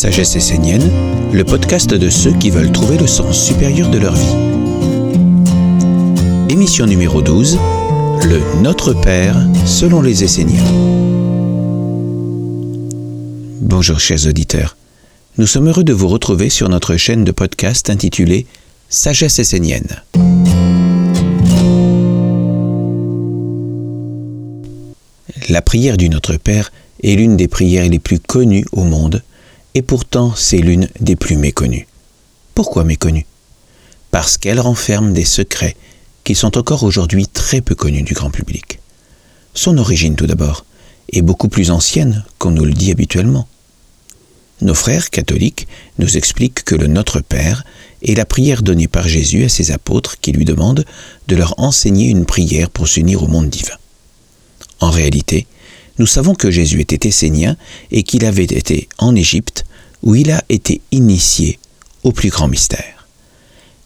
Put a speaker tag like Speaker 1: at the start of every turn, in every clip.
Speaker 1: Sagesse essénienne, le podcast de ceux qui veulent trouver le sens supérieur de leur vie. Émission numéro 12, le Notre Père selon les Esséniens. Bonjour chers auditeurs, nous sommes heureux de vous retrouver sur notre chaîne de podcast intitulée Sagesse essénienne. La prière du Notre Père est l'une des prières les plus connues au monde, et pourtant c'est l'une des plus méconnues. Pourquoi méconnue Parce qu'elle renferme des secrets qui sont encore aujourd'hui très peu connus du grand public. Son origine tout d'abord est beaucoup plus ancienne qu'on nous le dit habituellement. Nos frères catholiques nous expliquent que le Notre Père est la prière donnée par Jésus à ses apôtres qui lui demandent de leur enseigner une prière pour s'unir au monde divin. En réalité, nous savons que Jésus était essénien et qu'il avait été en Égypte où il a été initié au plus grand mystère.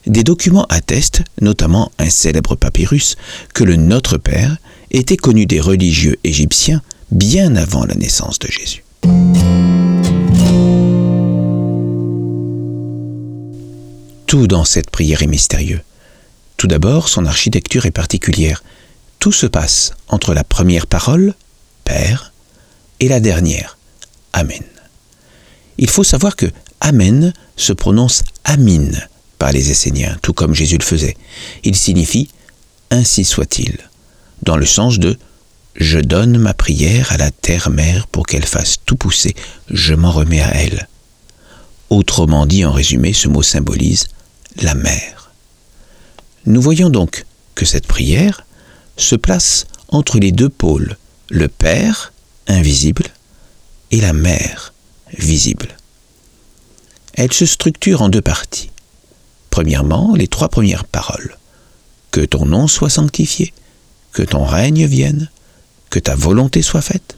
Speaker 1: Des documents attestent, notamment un célèbre papyrus, que le Notre Père était connu des religieux égyptiens bien avant la naissance de Jésus. Tout dans cette prière est mystérieux. Tout d'abord, son architecture est particulière. Tout se passe entre la première parole, Père, et la dernière, Amen. Il faut savoir que Amen se prononce Amin par les Esséniens, tout comme Jésus le faisait. Il signifie Ainsi soit-il, dans le sens de Je donne ma prière à la terre-mère pour qu'elle fasse tout pousser, je m'en remets à elle. Autrement dit, en résumé, ce mot symbolise la mère. Nous voyons donc que cette prière se place entre les deux pôles, le Père, invisible, et la Mère, visible. Elle se structure en deux parties. Premièrement, les trois premières paroles. Que ton nom soit sanctifié, que ton règne vienne, que ta volonté soit faite.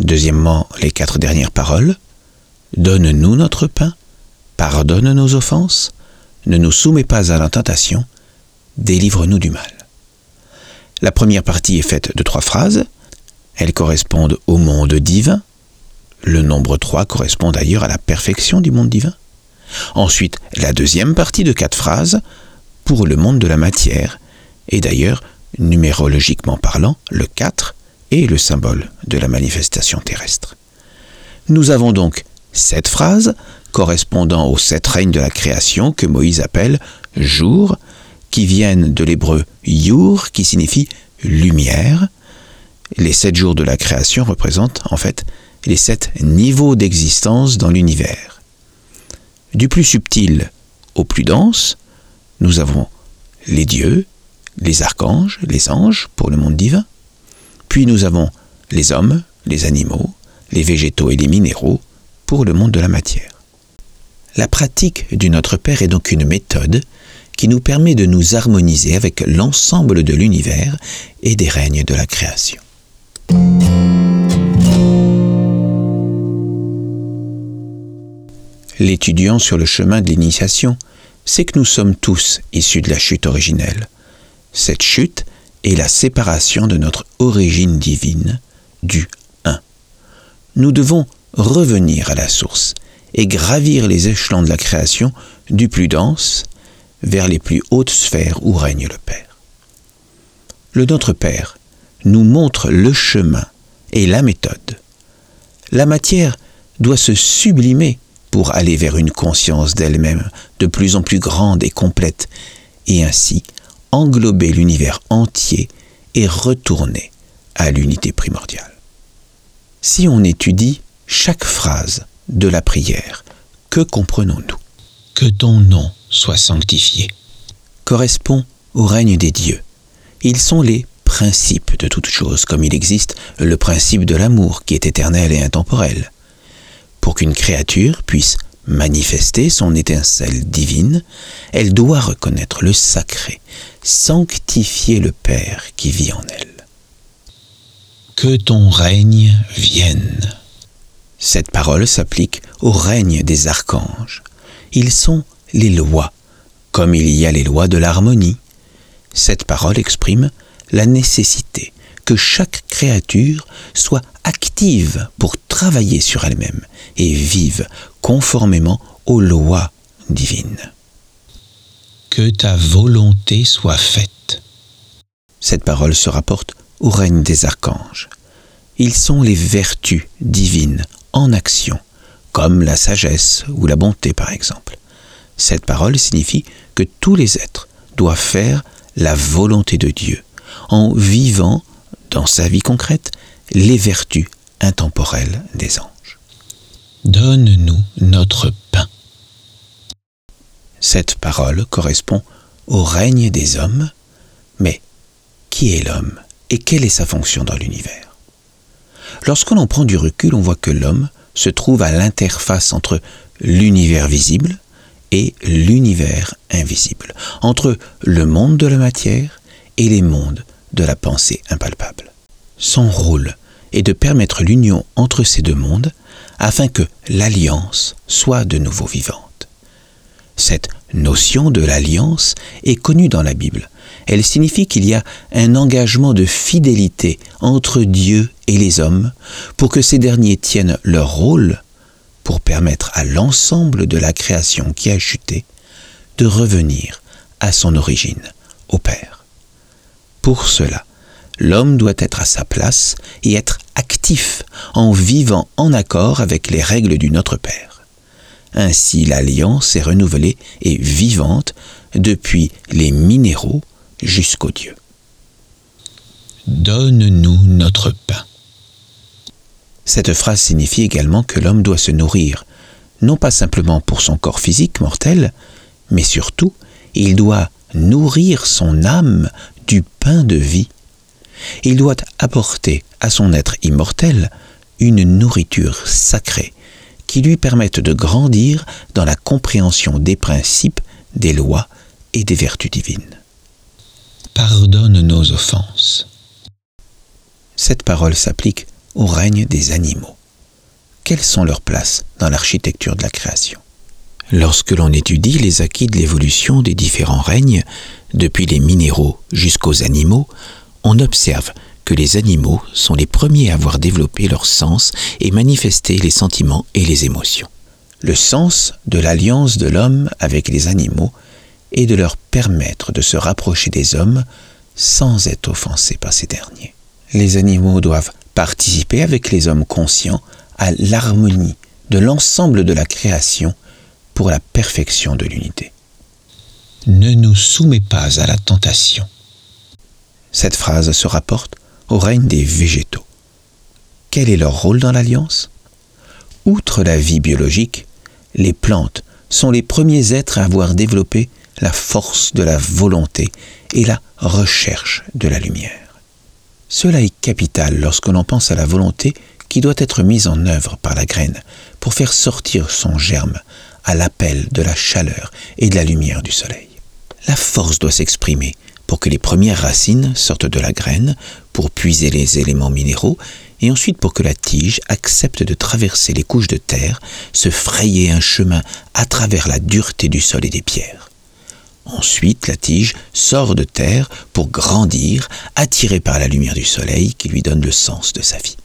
Speaker 1: Deuxièmement, les quatre dernières paroles. Donne-nous notre pain, pardonne nos offenses, ne nous soumets pas à la tentation, délivre-nous du mal. La première partie est faite de trois phrases. Elles correspondent au monde divin. Le nombre 3 correspond d'ailleurs à la perfection du monde divin. Ensuite, la deuxième partie de quatre phrases pour le monde de la matière. Et d'ailleurs, numérologiquement parlant, le 4 est le symbole de la manifestation terrestre. Nous avons donc sept phrases correspondant aux sept règnes de la création que Moïse appelle jour, qui viennent de l'hébreu yur, qui signifie lumière. Les sept jours de la création représentent en fait les sept niveaux d'existence dans l'univers. Du plus subtil au plus dense, nous avons les dieux, les archanges, les anges pour le monde divin. Puis nous avons les hommes, les animaux, les végétaux et les minéraux pour le monde de la matière. La pratique du Notre Père est donc une méthode qui nous permet de nous harmoniser avec l'ensemble de l'univers et des règnes de la création. L'étudiant sur le chemin de l'initiation sait que nous sommes tous issus de la chute originelle. Cette chute est la séparation de notre origine divine du un. Nous devons revenir à la source et gravir les échelons de la création du plus dense vers les plus hautes sphères où règne le Père. Le Notre Père nous montre le chemin et la méthode. La matière doit se sublimer pour aller vers une conscience d'elle-même de plus en plus grande et complète, et ainsi englober l'univers entier et retourner à l'unité primordiale. Si on étudie chaque phrase de la prière, que comprenons-nous? Que ton nom soit sanctifié, correspond au règne des dieux. Ils sont les principes de toute chose, comme il existe le principe de l'amour qui est éternel et intemporel. Pour qu'une créature puisse manifester son étincelle divine, elle doit reconnaître le sacré, sanctifier le Père qui vit en elle. Que ton règne vienne. Cette parole s'applique au règne des archanges. Ils sont les lois, comme il y a les lois de l'harmonie. Cette parole exprime la nécessité que chaque créature soit active pour travailler sur elle-même et vive conformément aux lois divines. Que ta volonté soit faite. Cette parole se rapporte au règne des archanges. Ils sont les vertus divines en action, comme la sagesse ou la bonté par exemple. Cette parole signifie que tous les êtres doivent faire la volonté de Dieu en vivant dans sa vie concrète les vertus intemporelles des anges. Donne-nous notre pain. Cette parole correspond au règne des hommes, mais qui est l'homme et quelle est sa fonction dans l'univers? Lorsque l'on prend du recul, on voit que l'homme se trouve à l'interface entre l'univers visible et l'univers invisible, entre le monde de la matière et les mondes de la pensée impalpable. Son rôle est de permettre l'union entre ces deux mondes afin que l'alliance soit de nouveau vivante. Cette notion de l'alliance est connue dans la Bible. Elle signifie qu'il y a un engagement de fidélité entre Dieu et les hommes pour que ces derniers tiennent leur rôle pour permettre à l'ensemble de la création qui a chuté de revenir à son origine, au Père. Pour cela, l'homme doit être à sa place et être actif en vivant en accord avec les règles du Notre Père. Ainsi l'alliance est renouvelée et vivante depuis les minéraux jusqu'aux dieux. Donne-nous notre pain. Cette phrase signifie également que l'homme doit se nourrir, non pas simplement pour son corps physique mortel, mais surtout, il doit nourrir son âme du pain de vie. Il doit apporter à son être immortel une nourriture sacrée qui lui permette de grandir dans la compréhension des principes, des lois et des vertus divines. Pardonne nos offenses. Cette parole s'applique au règne des animaux. Quelles sont leurs places dans l'architecture de la création? Lorsque l'on étudie les acquis de l'évolution des différents règnes, depuis les minéraux jusqu'aux animaux, on observe que les animaux sont les premiers à avoir développé leur sens et manifesté les sentiments et les émotions. Le sens de l'alliance de l'homme avec les animaux est de leur permettre de se rapprocher des hommes sans être offensés par ces derniers. Les animaux doivent participer avec les hommes conscients à l'harmonie de l'ensemble de la création la perfection de l'unité. Ne nous soumets pas à la tentation. Cette phrase se rapporte au règne des végétaux. Quel est leur rôle dans l'alliance? Outre la vie biologique, les plantes sont les premiers êtres à avoir développé la force de la volonté et la recherche de la lumière. Cela est capital lorsque l'on pense à la volonté qui doit être mise en œuvre par la graine pour faire sortir son germe à l'appel de la chaleur et de la lumière du soleil. La force doit s'exprimer pour que les premières racines sortent de la graine, pour puiser les éléments minéraux, et ensuite pour que la tige accepte de traverser les couches de terre, se frayer un chemin à travers la dureté du sol et des pierres. Ensuite, la tige sort de terre pour grandir, attirée par la lumière du soleil qui lui donne le sens de sa vie.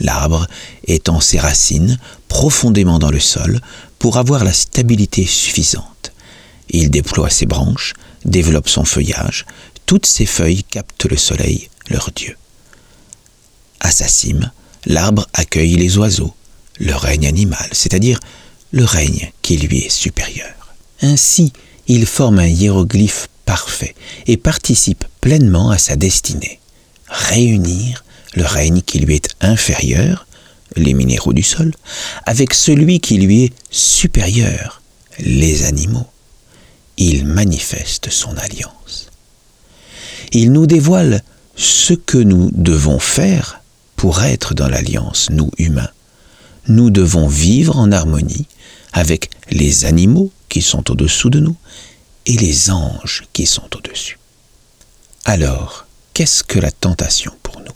Speaker 1: L'arbre étend ses racines profondément dans le sol pour avoir la stabilité suffisante. Il déploie ses branches, développe son feuillage, toutes ses feuilles captent le soleil, leur dieu. À sa cime, l'arbre accueille les oiseaux, le règne animal, c'est-à-dire le règne qui lui est supérieur. Ainsi, il forme un hiéroglyphe parfait et participe pleinement à sa destinée. Réunir le règne qui lui est inférieur, les minéraux du sol, avec celui qui lui est supérieur, les animaux. Il manifeste son alliance. Il nous dévoile ce que nous devons faire pour être dans l'alliance, nous humains. Nous devons vivre en harmonie avec les animaux qui sont au-dessous de nous et les anges qui sont au-dessus. Alors, qu'est-ce que la tentation pour nous?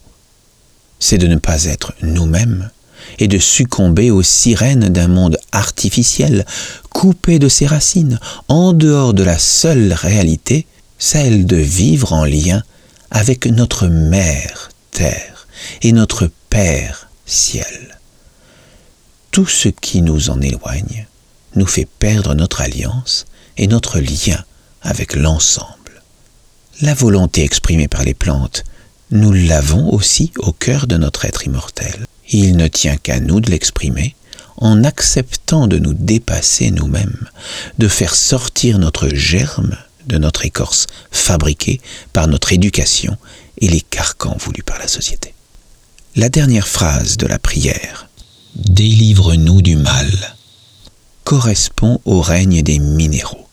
Speaker 1: C'est de ne pas être nous-mêmes et de succomber aux sirènes d'un monde artificiel, coupé de ses racines, en dehors de la seule réalité, celle de vivre en lien avec notre mère, Terre, et notre Père ciel. Tout ce qui nous en éloigne nous fait perdre notre alliance et notre lien avec l'ensemble. La volonté exprimée par les plantes, nous l'avons aussi au cœur de notre être immortel. Il ne tient qu'à nous de l'exprimer en acceptant de nous dépasser nous-mêmes, de faire sortir notre germe de notre écorce fabriquée par notre éducation et les carcans voulus par la société. La dernière phrase de la prière, Délivre-nous du mal, correspond au règne des minéraux.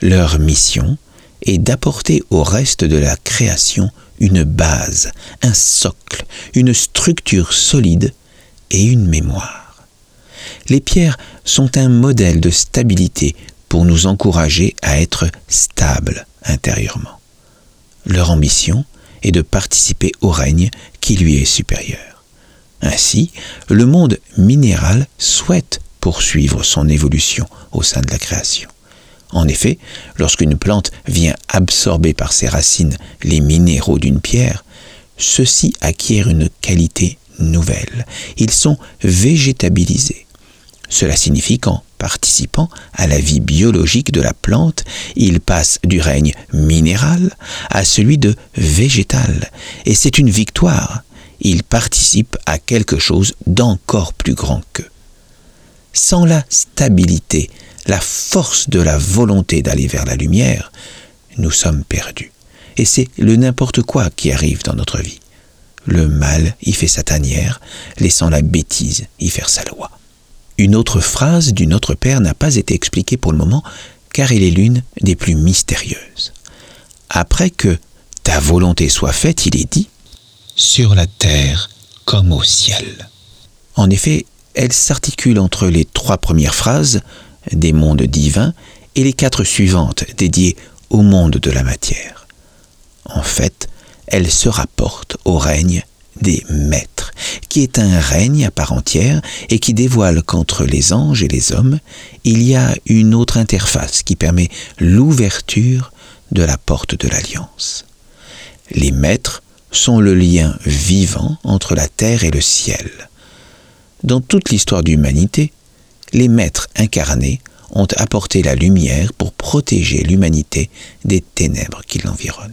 Speaker 1: Leur mission est d'apporter au reste de la création une base, un socle, une structure solide et une mémoire. Les pierres sont un modèle de stabilité pour nous encourager à être stables intérieurement. Leur ambition est de participer au règne qui lui est supérieur. Ainsi, le monde minéral souhaite poursuivre son évolution au sein de la création. En effet, lorsqu'une plante vient absorber par ses racines les minéraux d'une pierre, ceux-ci acquièrent une qualité nouvelle. Ils sont végétabilisés. Cela signifie qu'en participant à la vie biologique de la plante, ils passent du règne minéral à celui de végétal. Et c'est une victoire. Ils participent à quelque chose d'encore plus grand qu'eux. Sans la stabilité, la force de la volonté d'aller vers la lumière, nous sommes perdus. Et c'est le n'importe quoi qui arrive dans notre vie. Le mal y fait sa tanière, laissant la bêtise y faire sa loi. Une autre phrase du Notre Père n'a pas été expliquée pour le moment, car elle est l'une des plus mystérieuses. Après que ta volonté soit faite, il est dit sur la terre comme au ciel. En effet, elle s'articule entre les trois premières phrases des mondes divins et les quatre suivantes dédiées au monde de la matière. En fait, elle se rapporte au règne des maîtres, qui est un règne à part entière et qui dévoile qu'entre les anges et les hommes, il y a une autre interface qui permet l'ouverture de la porte de l'alliance. Les maîtres sont le lien vivant entre la terre et le ciel. Dans toute l'histoire de l'humanité, les maîtres incarnés ont apporté la lumière pour protéger l'humanité des ténèbres qui l'environnent.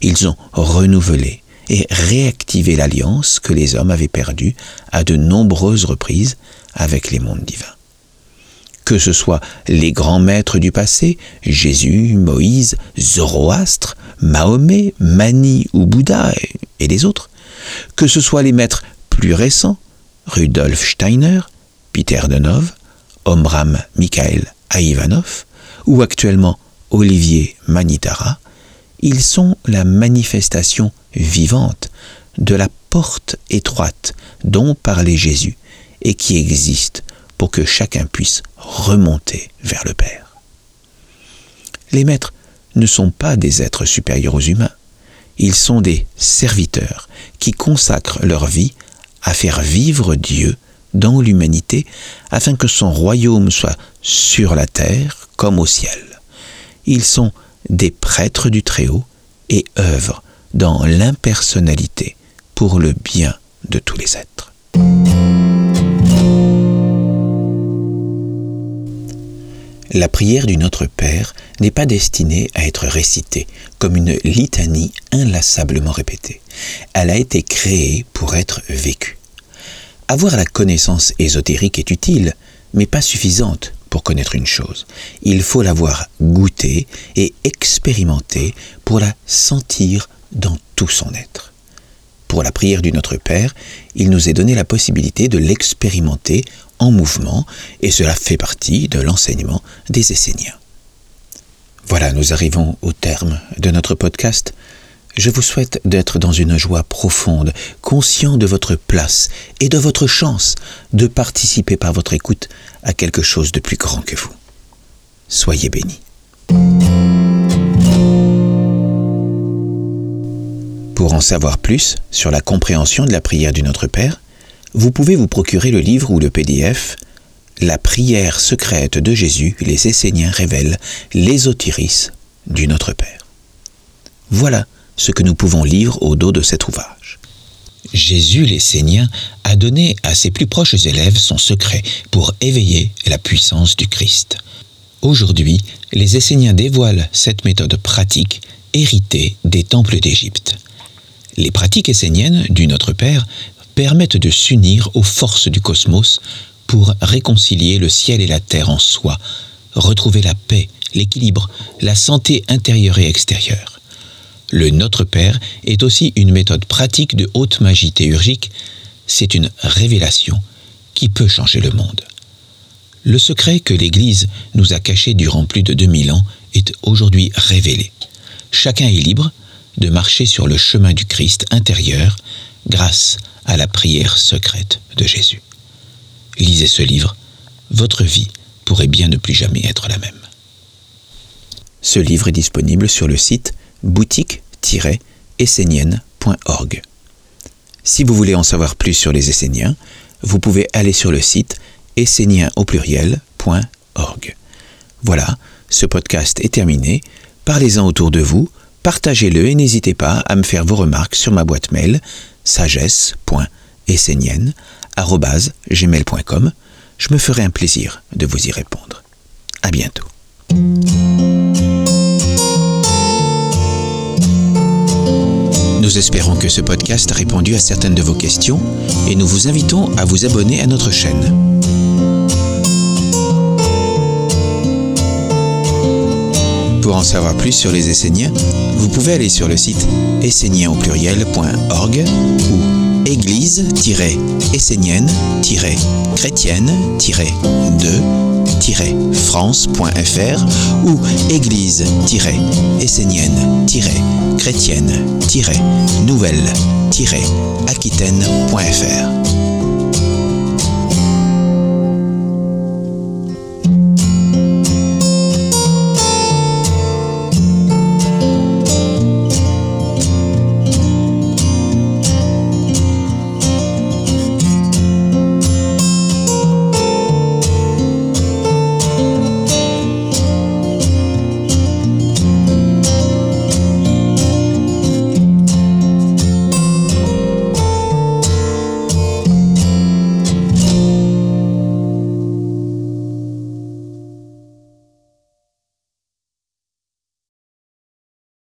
Speaker 1: Ils ont renouvelé et réactivé l'alliance que les hommes avaient perdue à de nombreuses reprises avec les mondes divins. Que ce soit les grands maîtres du passé, Jésus, Moïse, Zoroastre, Mahomet, Mani ou Bouddha et les autres, que ce soit les maîtres plus récents, Rudolf Steiner, Peter Denov, Omram Mikhail Aivanov, ou actuellement Olivier Manitara, ils sont la manifestation vivante de la porte étroite dont parlait Jésus et qui existe pour que chacun puisse remonter vers le Père. Les maîtres ne sont pas des êtres supérieurs aux humains, ils sont des serviteurs qui consacrent leur vie à faire vivre Dieu dans l'humanité afin que son royaume soit sur la terre comme au ciel. Ils sont des prêtres du Très-Haut et œuvrent dans l'impersonnalité pour le bien de tous les êtres. La prière du Notre Père n'est pas destinée à être récitée comme une litanie inlassablement répétée. Elle a été créée pour être vécue. Avoir la connaissance ésotérique est utile, mais pas suffisante pour connaître une chose. Il faut l'avoir goûtée et expérimentée pour la sentir dans tout son être. Pour la prière du Notre Père, il nous est donné la possibilité de l'expérimenter en mouvement, et cela fait partie de l'enseignement des Esséniens. Voilà, nous arrivons au terme de notre podcast. Je vous souhaite d'être dans une joie profonde, conscient de votre place et de votre chance de participer par votre écoute à quelque chose de plus grand que vous. Soyez bénis. Pour en savoir plus sur la compréhension de la prière du Notre Père, vous pouvez vous procurer le livre ou le PDF La prière secrète de Jésus, les Esséniens révèlent l'ésotérisme du Notre Père. Voilà ce que nous pouvons lire au dos de cet ouvrage. Jésus l'Essénien a donné à ses plus proches élèves son secret pour éveiller la puissance du Christ. Aujourd'hui, les Esséniens dévoilent cette méthode pratique héritée des temples d'Égypte. Les pratiques esséniennes du Notre Père permettent de s'unir aux forces du cosmos pour réconcilier le ciel et la terre en soi, retrouver la paix, l'équilibre, la santé intérieure et extérieure. Le Notre Père est aussi une méthode pratique de haute magie théurgique, c'est une révélation qui peut changer le monde. Le secret que l'Église nous a caché durant plus de 2000 ans est aujourd'hui révélé. Chacun est libre de marcher sur le chemin du Christ intérieur grâce à la prière secrète de Jésus. Lisez ce livre, votre vie pourrait bien ne plus jamais être la même. Ce livre est disponible sur le site boutique-essénienne.org. Si vous voulez en savoir plus sur les Esséniens, vous pouvez aller sur le site essénien au pluriel.org. Voilà, ce podcast est terminé. Parlez-en autour de vous, partagez-le et n'hésitez pas à me faire vos remarques sur ma boîte mail sagesse.essénienne.gmail.com. Je me ferai un plaisir de vous y répondre. À bientôt. Nous espérons que ce podcast a répondu à certaines de vos questions et nous vous invitons à vous abonner à notre chaîne. Pour en savoir plus sur les Esséniens, vous pouvez aller sur le site essénien au pluriel.org ou église-chrétienne-de-france.fr ou église-essénienne-chrétienne-nouvelle-aquitaine.fr.